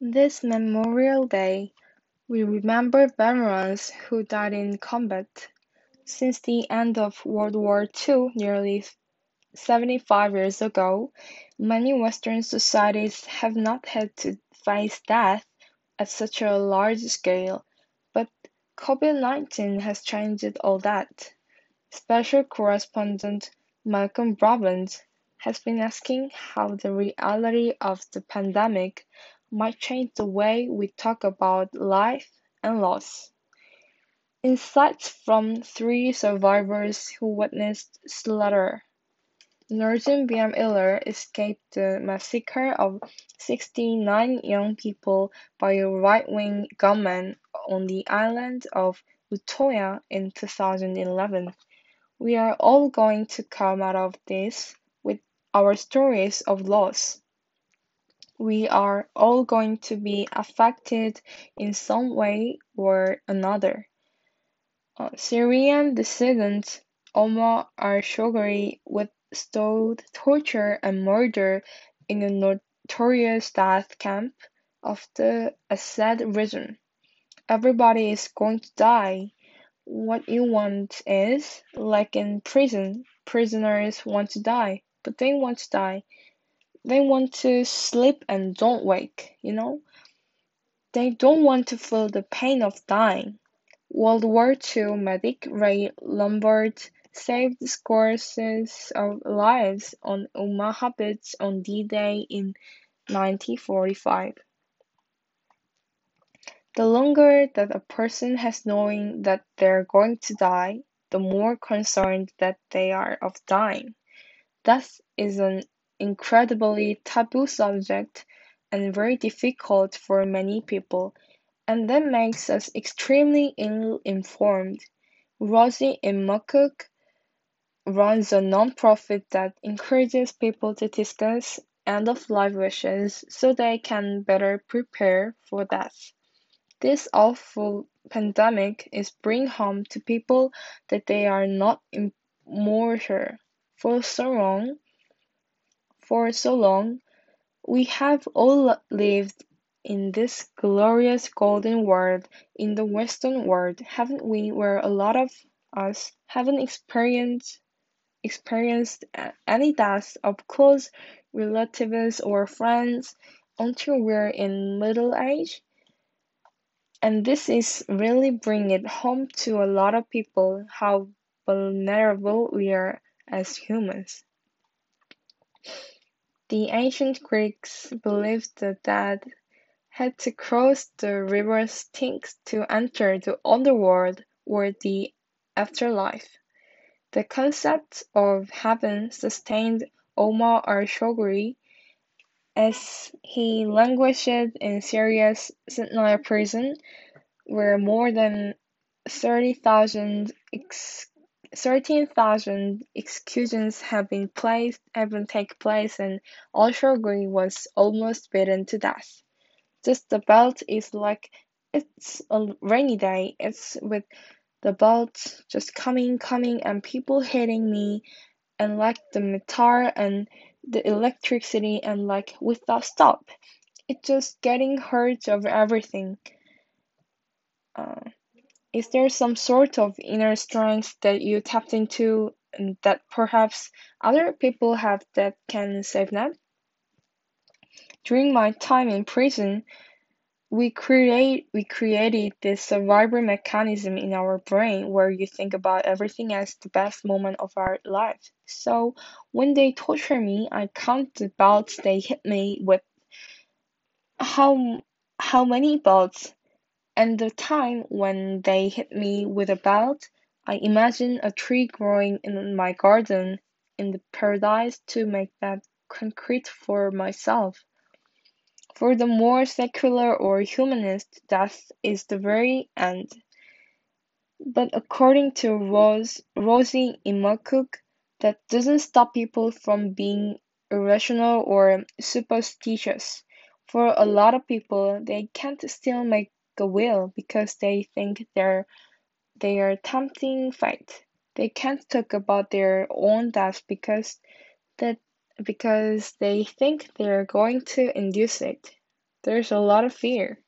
This Memorial Day, we remember veterans who died in combat. Since the end of World War II nearly seventy-five years ago, many Western societies have not had to face death at such a large scale, but COVID-nineteen has changed all that. Special correspondent Malcolm Brabant has been asking how the reality of the pandemic might change the way we talk about life and loss. Insights from three survivors who witnessed slaughter. Nordin Bjørn Ihler escaped the massacre of sixty-nine young people by a right-wing gunman on the island of Utøya in two thousand eleven. We are all going to come out of this with our stories of loss. We are all going to be affected in some way or another. Uh, Syrian dissident Omar al-Shogri withstood torture and murder in a notorious death camp of the Assad regime. Everybody is going to die. What you want is, like in prison, prisoners want to die, but they want to die they want to sleep and don't wake, you know? They don't want to feel the pain of dying. World War II medic Ray Lambert saved scores of lives on Omaha Beach on D-Day in 1945. The longer that a person has knowing that they're going to die, the more concerned that they are of dying. Death is an incredibly taboo subject and very difficult for many people, and that makes us extremely ill-informed. Rosie McCook runs a non-profit that encourages people to discuss end-of-life wishes so they can better prepare for death. This awful pandemic is bringing home to people that they are not immortal for so long for so long, we have all lived in this glorious golden world in the Western world, haven't we, where a lot of us haven't experienced experienced any deaths of close relatives or friends until we're in middle age? And this is really bringing it home to a lot of people how vulnerable we are as humans. The ancient Greeks believed that had to cross the river Styx to enter the underworld or the afterlife. The concept of heaven sustained Omar al-Shogri as he languished in Syria's Saydnaya prison, where more than 30,000 ex thirteen thousand executions have been placed have been take place and Al-Shogri was almost beaten to death. Just the belt is like it's a rainy day. It's with the belt just coming, coming, and people hitting me, and like the metal and the electricity, and like without stop. It's just getting hurt of everything. Uh, is there some sort of inner strength that you tapped into that perhaps other people have that can save them? During my time in prison, we create we created this survival mechanism in our brain where you think about everything as the best moment of our life. So when they torture me, I count the belts they hit me with. How how many belts and the time when they hit me with a belt, I imagine a tree growing in my garden in the paradise to make that concrete for myself. For the more secular or humanist, death is the very end. But according to Rose, Rosie McCook, that doesn't stop people from being irrational or superstitious. For a lot of people, they can't still make a will because they think they're they are tempting fate. They can't talk about their own death because that because they think they're going to induce it. There's a lot of fear.